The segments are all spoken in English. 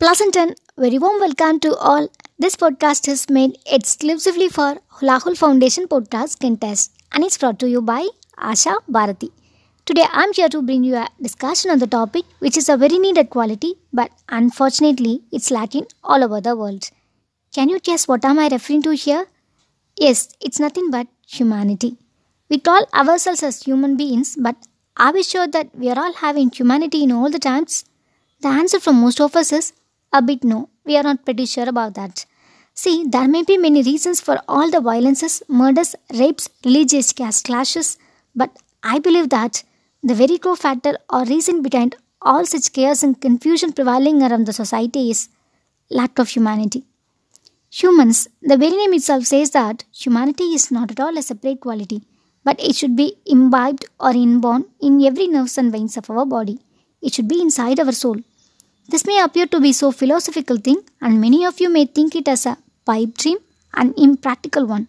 Pleasant and very warm welcome to all. This podcast is made exclusively for Hulahul Foundation Podcast Contest and it's brought to you by Asha Bharati. Today I'm here to bring you a discussion on the topic which is a very needed quality but unfortunately it's lacking all over the world. Can you guess what am I referring to here? Yes, it's nothing but humanity. We call ourselves as human beings but are we sure that we are all having humanity in all the times? The answer from most of us is a bit no. We are not pretty sure about that. See, there may be many reasons for all the violences, murders, rapes, religious caste clashes, but I believe that the very core factor or reason behind all such chaos and confusion prevailing around the society is lack of humanity. Humans, the very name itself says that humanity is not at all a separate quality but it should be imbibed or inborn in every nerves and veins of our body. It should be inside our soul. This may appear to be so philosophical thing, and many of you may think it as a pipe dream, an impractical one.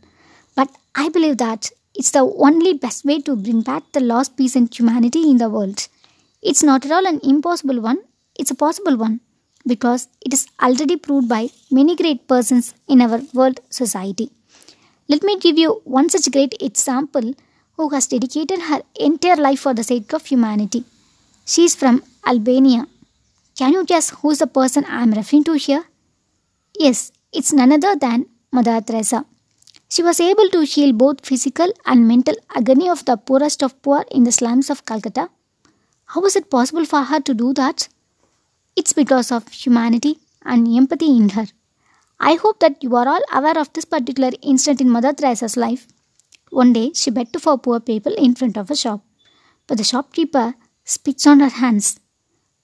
But I believe that it's the only best way to bring back the lost peace and humanity in the world. It's not at all an impossible one, it's a possible one because it is already proved by many great persons in our world society. Let me give you one such great example who has dedicated her entire life for the sake of humanity. She is from Albania. Can you guess who is the person I am referring to here? Yes, it's none other than Mother Teresa. She was able to heal both physical and mental agony of the poorest of poor in the slums of Calcutta. How was it possible for her to do that? It's because of humanity and empathy in her. I hope that you are all aware of this particular incident in Mother Teresa's life. One day, she begged for poor people in front of a shop, but the shopkeeper spits on her hands.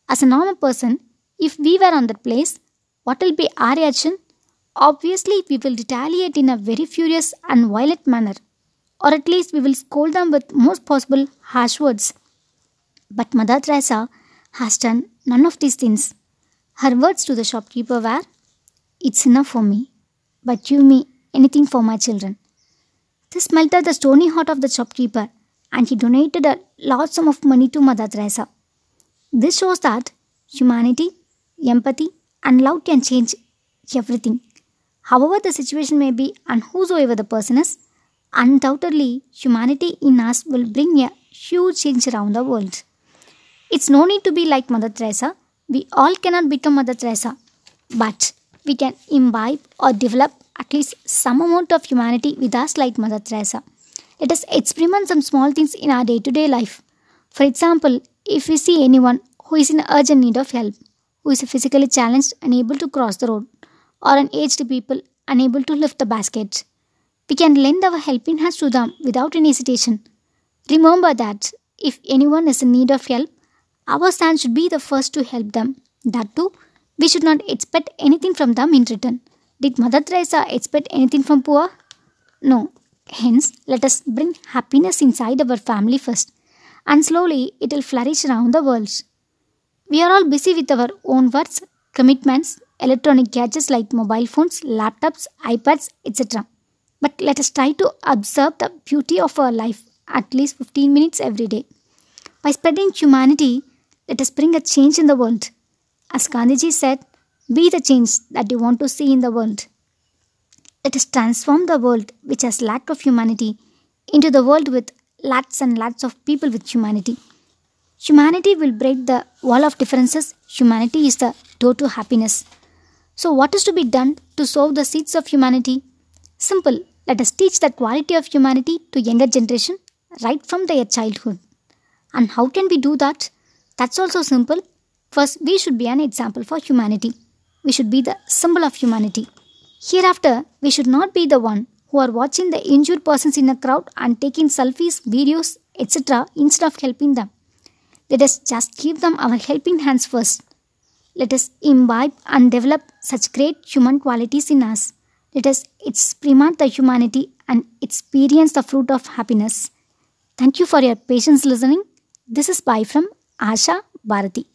As a normal person, if we were on that place, what will be our reaction? Obviously, we will retaliate in a very furious and violent manner, or at least we will scold them with most possible harsh words. But Mother Teresa has done none of these things. Her words to the shopkeeper were, It's enough for me, but give me anything for my children. This melted the stony heart of the shopkeeper and he donated a large sum of money to Mother Teresa. This shows that humanity, empathy, and love can change everything. However, the situation may be, and whosoever the person is, undoubtedly humanity in us will bring a huge change around the world. It's no need to be like Mother Teresa. We all cannot become Mother Teresa, but we can imbibe or develop at least some amount of humanity with us like Mother Teresa. Let us experiment some small things in our day to day life. For example, if we see anyone who is in urgent need of help, who is physically challenged, unable to cross the road, or an aged people unable to lift the basket, we can lend our helping hands to them without any hesitation. Remember that if anyone is in need of help, our stand should be the first to help them. That too, we should not expect anything from them in return. Did Mother Teresa expect anything from poor? No. Hence, let us bring happiness inside our family first, and slowly it will flourish around the world. We are all busy with our own works, commitments, electronic gadgets like mobile phones, laptops, iPads, etc. But let us try to observe the beauty of our life at least 15 minutes every day. By spreading humanity, let us bring a change in the world. As Gandhiji said, be the change that you want to see in the world. Let us transform the world which has lack of humanity into the world with lots and lots of people with humanity. Humanity will break the wall of differences. Humanity is the door to happiness. So, what is to be done to sow the seeds of humanity? Simple. Let us teach the quality of humanity to younger generation right from their childhood. And how can we do that? That's also simple. First, we should be an example for humanity we should be the symbol of humanity. Hereafter, we should not be the one who are watching the injured persons in a crowd and taking selfies, videos, etc. instead of helping them. Let us just give them our helping hands first. Let us imbibe and develop such great human qualities in us. Let us experiment the humanity and experience the fruit of happiness. Thank you for your patience listening. This is bye from Asha Bharati.